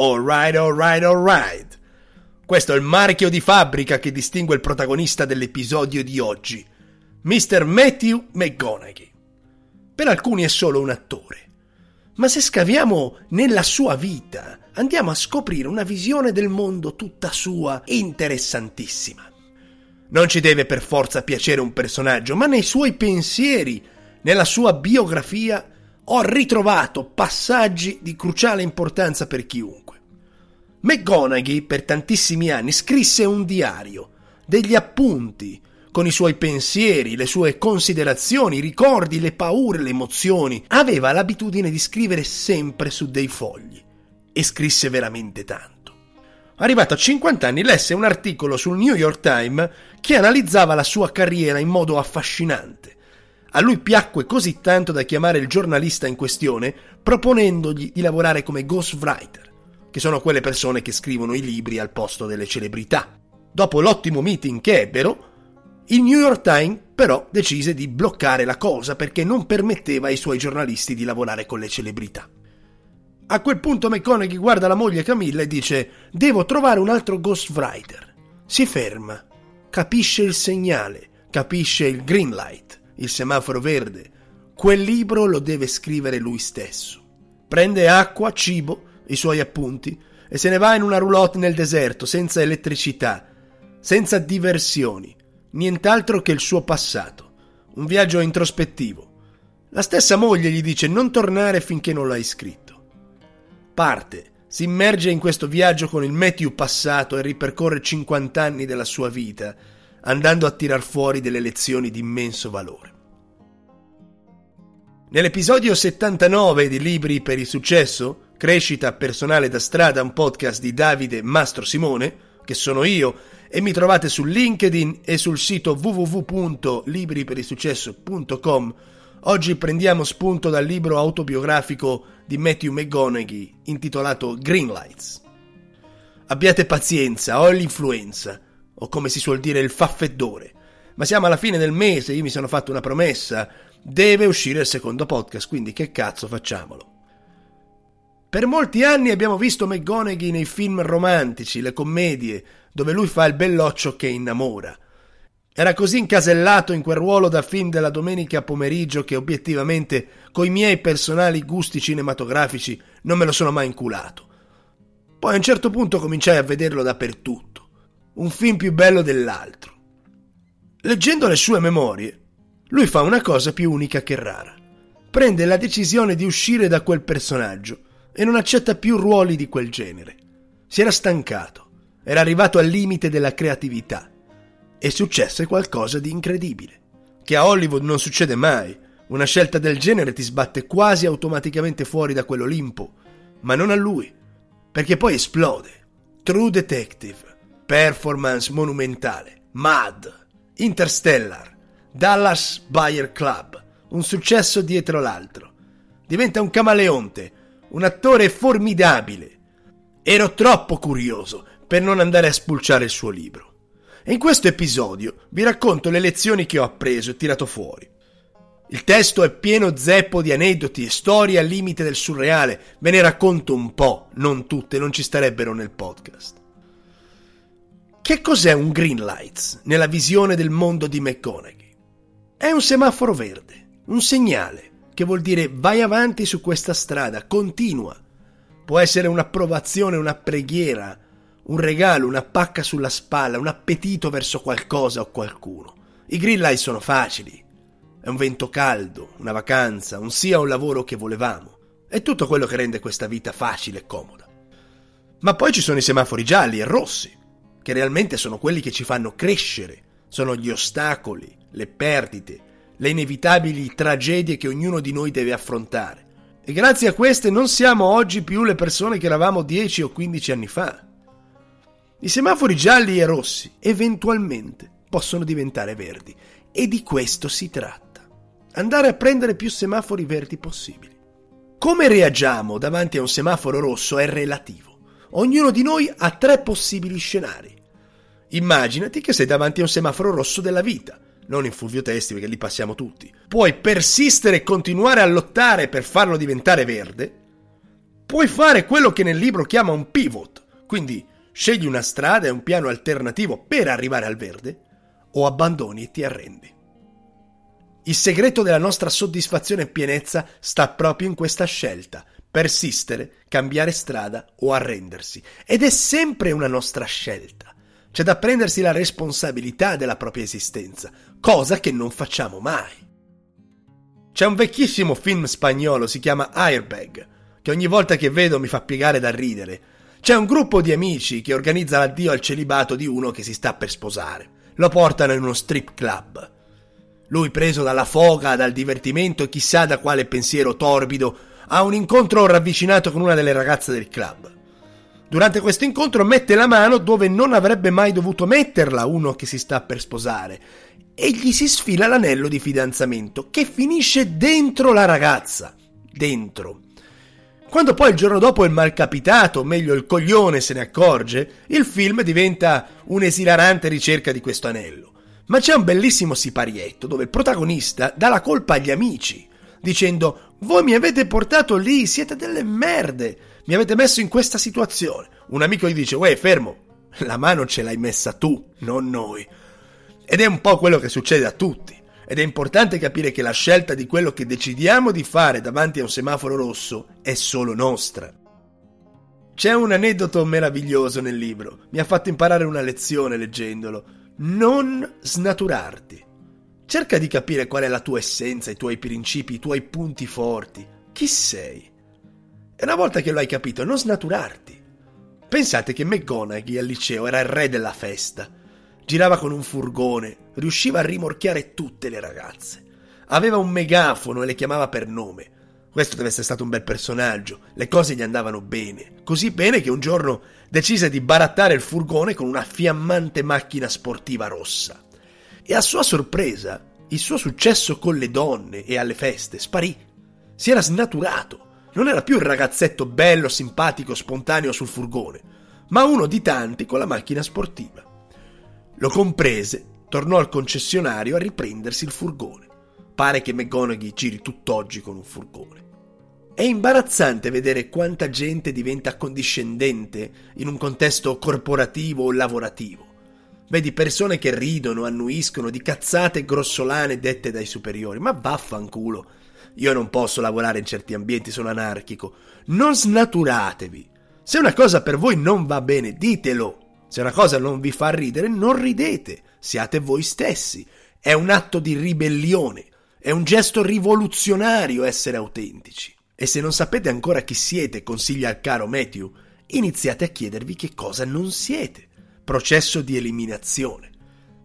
Alright, alright, alright. Questo è il marchio di fabbrica che distingue il protagonista dell'episodio di oggi, Mr. Matthew McGonaghy. Per alcuni è solo un attore, ma se scaviamo nella sua vita, andiamo a scoprire una visione del mondo tutta sua interessantissima. Non ci deve per forza piacere un personaggio, ma nei suoi pensieri, nella sua biografia, ho ritrovato passaggi di cruciale importanza per chiunque. McGonaghy per tantissimi anni scrisse un diario, degli appunti, con i suoi pensieri, le sue considerazioni, i ricordi, le paure, le emozioni. Aveva l'abitudine di scrivere sempre su dei fogli e scrisse veramente tanto. Arrivato a 50 anni lesse un articolo sul New York Times che analizzava la sua carriera in modo affascinante. A lui piacque così tanto da chiamare il giornalista in questione proponendogli di lavorare come ghostwriter, che sono quelle persone che scrivono i libri al posto delle celebrità. Dopo l'ottimo meeting che ebbero, il New York Times però decise di bloccare la cosa perché non permetteva ai suoi giornalisti di lavorare con le celebrità. A quel punto McConaughey guarda la moglie Camilla e dice devo trovare un altro ghostwriter. Si ferma, capisce il segnale, capisce il green light, il semaforo verde. Quel libro lo deve scrivere lui stesso. Prende acqua, cibo, i suoi appunti e se ne va in una roulotte nel deserto, senza elettricità, senza diversioni, nient'altro che il suo passato. Un viaggio introspettivo. La stessa moglie gli dice non tornare finché non l'hai scritto parte, si immerge in questo viaggio con il Matthew passato e ripercorre 50 anni della sua vita, andando a tirar fuori delle lezioni di immenso valore. Nell'episodio 79 di Libri per il successo, Crescita personale da strada, un podcast di Davide Mastro Simone, che sono io, e mi trovate su LinkedIn e sul sito www.libriperilsuccesso.com Oggi prendiamo spunto dal libro autobiografico di Matthew McGonaghy intitolato Green Lights. Abbiate pazienza, ho l'influenza, o come si suol dire il faffeddore, ma siamo alla fine del mese, io mi sono fatto una promessa, deve uscire il secondo podcast, quindi che cazzo facciamolo? Per molti anni abbiamo visto McGonaghy nei film romantici, le commedie, dove lui fa il belloccio che innamora. Era così incasellato in quel ruolo da film della domenica pomeriggio che obiettivamente, coi miei personali gusti cinematografici, non me lo sono mai inculato. Poi a un certo punto cominciai a vederlo dappertutto, un film più bello dell'altro. Leggendo le sue memorie, lui fa una cosa più unica che rara. Prende la decisione di uscire da quel personaggio e non accetta più ruoli di quel genere. Si era stancato, era arrivato al limite della creatività e successe qualcosa di incredibile, che a Hollywood non succede mai. Una scelta del genere ti sbatte quasi automaticamente fuori da quell'Olimpo, ma non a lui, perché poi esplode. True Detective, performance monumentale, Mad, Interstellar, Dallas Buyer Club, un successo dietro l'altro. Diventa un camaleonte, un attore formidabile. Ero troppo curioso per non andare a spulciare il suo libro. E in questo episodio vi racconto le lezioni che ho appreso e tirato fuori. Il testo è pieno zeppo di aneddoti e storie al limite del surreale. Ve ne racconto un po', non tutte, non ci starebbero nel podcast. Che cos'è un green lights nella visione del mondo di McConaughey? È un semaforo verde, un segnale che vuol dire vai avanti su questa strada, continua. Può essere un'approvazione, una preghiera, un regalo, una pacca sulla spalla, un appetito verso qualcosa o qualcuno. I green light sono facili. È un vento caldo, una vacanza, un sia un lavoro che volevamo. È tutto quello che rende questa vita facile e comoda. Ma poi ci sono i semafori gialli e rossi, che realmente sono quelli che ci fanno crescere, sono gli ostacoli, le perdite, le inevitabili tragedie che ognuno di noi deve affrontare. E grazie a queste non siamo oggi più le persone che eravamo 10 o 15 anni fa. I semafori gialli e rossi eventualmente possono diventare verdi e di questo si tratta. Andare a prendere più semafori verdi possibili. Come reagiamo davanti a un semaforo rosso è relativo. Ognuno di noi ha tre possibili scenari. Immaginati che sei davanti a un semaforo rosso della vita, non in Fulvio Testi perché li passiamo tutti. Puoi persistere e continuare a lottare per farlo diventare verde, Puoi fare quello che nel libro chiama un pivot, quindi scegli una strada e un piano alternativo per arrivare al verde, o abbandoni e ti arrendi. Il segreto della nostra soddisfazione e pienezza sta proprio in questa scelta, persistere, cambiare strada o arrendersi. Ed è sempre una nostra scelta. C'è da prendersi la responsabilità della propria esistenza, cosa che non facciamo mai. C'è un vecchissimo film spagnolo, si chiama Airbag, che ogni volta che vedo mi fa piegare da ridere. C'è un gruppo di amici che organizza l'addio al celibato di uno che si sta per sposare. Lo portano in uno strip club. Lui, preso dalla foga, dal divertimento e chissà da quale pensiero torbido, ha un incontro ravvicinato con una delle ragazze del club. Durante questo incontro mette la mano dove non avrebbe mai dovuto metterla uno che si sta per sposare e gli si sfila l'anello di fidanzamento che finisce dentro la ragazza. Dentro. Quando poi il giorno dopo il malcapitato, o meglio il coglione, se ne accorge, il film diventa un'esilarante ricerca di questo anello. Ma c'è un bellissimo siparietto dove il protagonista dà la colpa agli amici, dicendo voi mi avete portato lì, siete delle merde, mi avete messo in questa situazione. Un amico gli dice, uè, fermo, la mano ce l'hai messa tu, non noi. Ed è un po' quello che succede a tutti. Ed è importante capire che la scelta di quello che decidiamo di fare davanti a un semaforo rosso è solo nostra. C'è un aneddoto meraviglioso nel libro, mi ha fatto imparare una lezione leggendolo. Non snaturarti. Cerca di capire qual è la tua essenza, i tuoi principi, i tuoi punti forti. Chi sei? E una volta che lo hai capito, non snaturarti. Pensate che McGonaghy al liceo era il re della festa. Girava con un furgone, riusciva a rimorchiare tutte le ragazze. Aveva un megafono e le chiamava per nome. Questo deve essere stato un bel personaggio, le cose gli andavano bene, così bene che un giorno decise di barattare il furgone con una fiammante macchina sportiva rossa e a sua sorpresa il suo successo con le donne e alle feste sparì. Si era snaturato. Non era più il ragazzetto bello, simpatico, spontaneo sul furgone, ma uno di tanti con la macchina sportiva. Lo comprese, tornò al concessionario a riprendersi il furgone. Pare che McGonaghy giri tutt'oggi con un furgone. È imbarazzante vedere quanta gente diventa condiscendente in un contesto corporativo o lavorativo. Vedi persone che ridono, annuiscono di cazzate grossolane dette dai superiori. Ma vaffanculo. Io non posso lavorare in certi ambienti, sono anarchico. Non snaturatevi. Se una cosa per voi non va bene, ditelo. Se una cosa non vi fa ridere, non ridete. Siate voi stessi. È un atto di ribellione. È un gesto rivoluzionario essere autentici. E se non sapete ancora chi siete, consiglia il caro Matthew, iniziate a chiedervi che cosa non siete processo di eliminazione.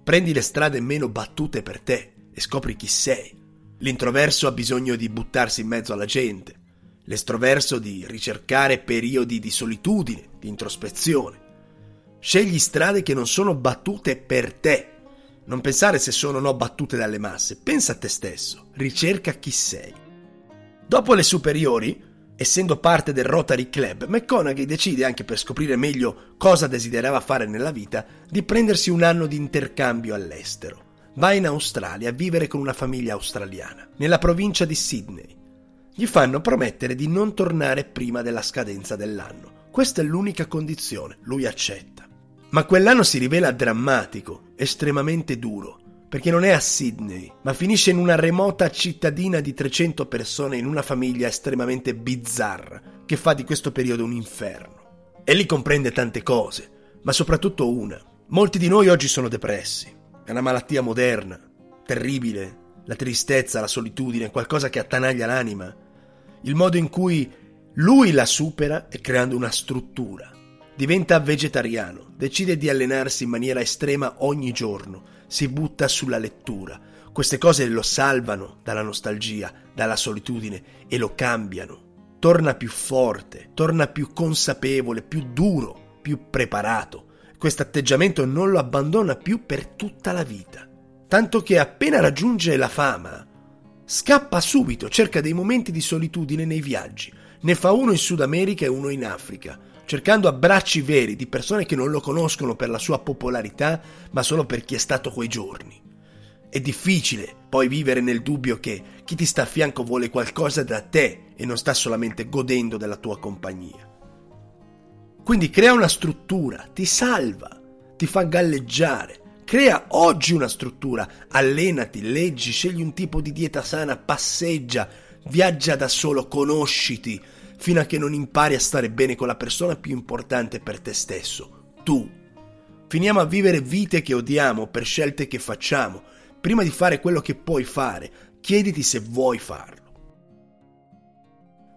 Prendi le strade meno battute per te e scopri chi sei. L'introverso ha bisogno di buttarsi in mezzo alla gente, l'estroverso di ricercare periodi di solitudine, di introspezione. Scegli strade che non sono battute per te. Non pensare se sono o no battute dalle masse, pensa a te stesso, ricerca chi sei. Dopo le superiori, Essendo parte del Rotary Club, McConaughey decide, anche per scoprire meglio cosa desiderava fare nella vita, di prendersi un anno di intercambio all'estero. Va in Australia a vivere con una famiglia australiana, nella provincia di Sydney. Gli fanno promettere di non tornare prima della scadenza dell'anno. Questa è l'unica condizione, lui accetta. Ma quell'anno si rivela drammatico, estremamente duro, perché non è a Sydney, ma finisce in una remota cittadina di 300 persone in una famiglia estremamente bizzarra, che fa di questo periodo un inferno. E lì comprende tante cose, ma soprattutto una. Molti di noi oggi sono depressi. È una malattia moderna, terribile, la tristezza, la solitudine, qualcosa che attanaglia l'anima. Il modo in cui lui la supera è creando una struttura. Diventa vegetariano, decide di allenarsi in maniera estrema ogni giorno, si butta sulla lettura. Queste cose lo salvano dalla nostalgia, dalla solitudine e lo cambiano. Torna più forte, torna più consapevole, più duro, più preparato. Questo atteggiamento non lo abbandona più per tutta la vita. Tanto che appena raggiunge la fama, scappa subito, cerca dei momenti di solitudine nei viaggi. Ne fa uno in Sud America e uno in Africa cercando abbracci veri di persone che non lo conoscono per la sua popolarità, ma solo per chi è stato quei giorni. È difficile poi vivere nel dubbio che chi ti sta a fianco vuole qualcosa da te e non sta solamente godendo della tua compagnia. Quindi crea una struttura, ti salva, ti fa galleggiare. Crea oggi una struttura, allenati, leggi, scegli un tipo di dieta sana, passeggia, viaggia da solo, conosciti, fino a che non impari a stare bene con la persona più importante per te stesso, tu. Finiamo a vivere vite che odiamo per scelte che facciamo. Prima di fare quello che puoi fare, chiediti se vuoi farlo.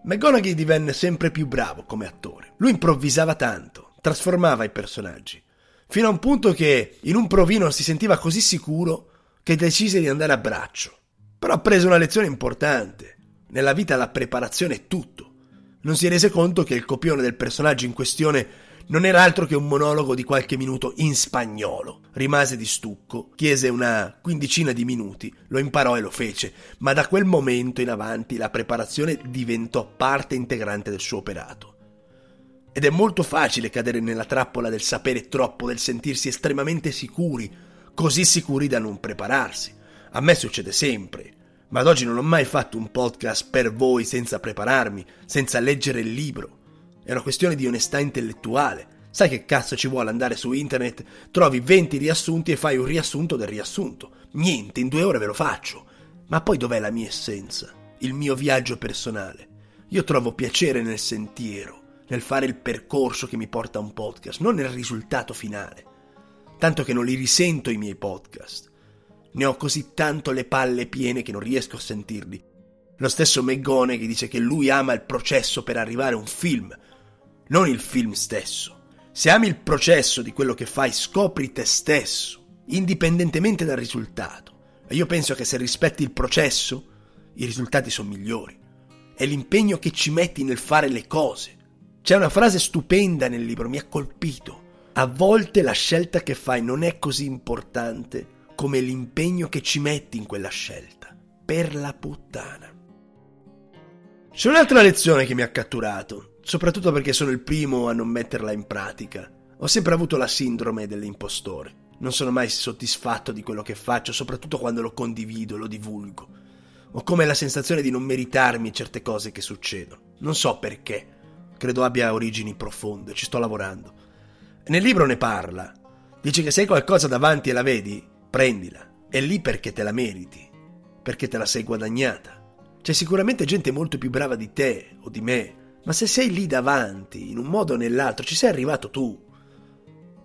McGonaghy divenne sempre più bravo come attore. Lui improvvisava tanto, trasformava i personaggi, fino a un punto che in un provino si sentiva così sicuro che decise di andare a braccio. Però ha preso una lezione importante. Nella vita la preparazione è tutto. Non si rese conto che il copione del personaggio in questione non era altro che un monologo di qualche minuto in spagnolo. Rimase di stucco, chiese una quindicina di minuti, lo imparò e lo fece, ma da quel momento in avanti la preparazione diventò parte integrante del suo operato. Ed è molto facile cadere nella trappola del sapere troppo, del sentirsi estremamente sicuri, così sicuri da non prepararsi. A me succede sempre, ma ad oggi non ho mai fatto un podcast per voi senza prepararmi, senza leggere il libro. È una questione di onestà intellettuale. Sai che cazzo ci vuole andare su internet? Trovi 20 riassunti e fai un riassunto del riassunto. Niente, in due ore ve lo faccio. Ma poi dov'è la mia essenza? Il mio viaggio personale. Io trovo piacere nel sentiero, nel fare il percorso che mi porta a un podcast, non nel risultato finale. Tanto che non li risento i miei podcast. Ne ho così tanto le palle piene che non riesco a sentirli. Lo stesso McGonaghy dice che lui ama il processo per arrivare a un film, non il film stesso. Se ami il processo di quello che fai, scopri te stesso, indipendentemente dal risultato. E io penso che se rispetti il processo, i risultati sono migliori. È l'impegno che ci metti nel fare le cose. C'è una frase stupenda nel libro, mi ha colpito. A volte la scelta che fai non è così importante come l'impegno che ci metti in quella scelta. Per la puttana. C'è un'altra lezione che mi ha catturato soprattutto perché sono il primo a non metterla in pratica. Ho sempre avuto la sindrome dell'impostore. Non sono mai soddisfatto di quello che faccio, soprattutto quando lo condivido, lo divulgo. Ho come la sensazione di non meritarmi certe cose che succedono. Non so perché. Credo abbia origini profonde, ci sto lavorando. Nel libro ne parla. Dice che se hai qualcosa davanti e la vedi, prendila. È lì perché te la meriti, perché te la sei guadagnata. C'è sicuramente gente molto più brava di te o di me ma se sei lì davanti, in un modo o nell'altro, ci sei arrivato tu.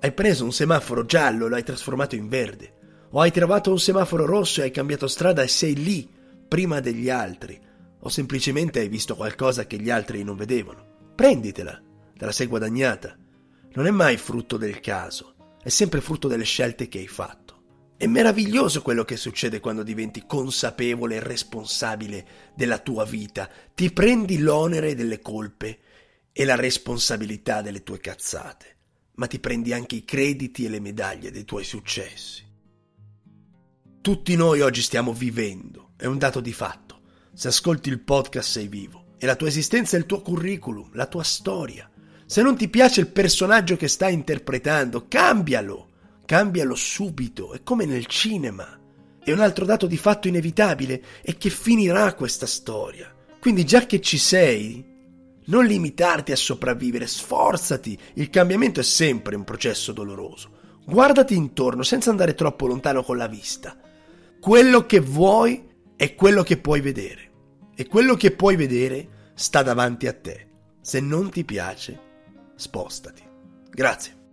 Hai preso un semaforo giallo e lo hai trasformato in verde. O hai trovato un semaforo rosso e hai cambiato strada e sei lì, prima degli altri. O semplicemente hai visto qualcosa che gli altri non vedevano. Prenditela, te la sei guadagnata. Non è mai frutto del caso, è sempre frutto delle scelte che hai fatto. È meraviglioso quello che succede quando diventi consapevole e responsabile della tua vita. Ti prendi l'onere delle colpe e la responsabilità delle tue cazzate, ma ti prendi anche i crediti e le medaglie dei tuoi successi. Tutti noi oggi stiamo vivendo, è un dato di fatto. Se ascolti il podcast sei vivo e la tua esistenza è il tuo curriculum, la tua storia. Se non ti piace il personaggio che stai interpretando, cambialo Cambialo subito, è come nel cinema. E un altro dato di fatto inevitabile è che finirà questa storia. Quindi già che ci sei, non limitarti a sopravvivere, sforzati. Il cambiamento è sempre un processo doloroso. Guardati intorno senza andare troppo lontano con la vista. Quello che vuoi è quello che puoi vedere. E quello che puoi vedere sta davanti a te. Se non ti piace, spostati. Grazie.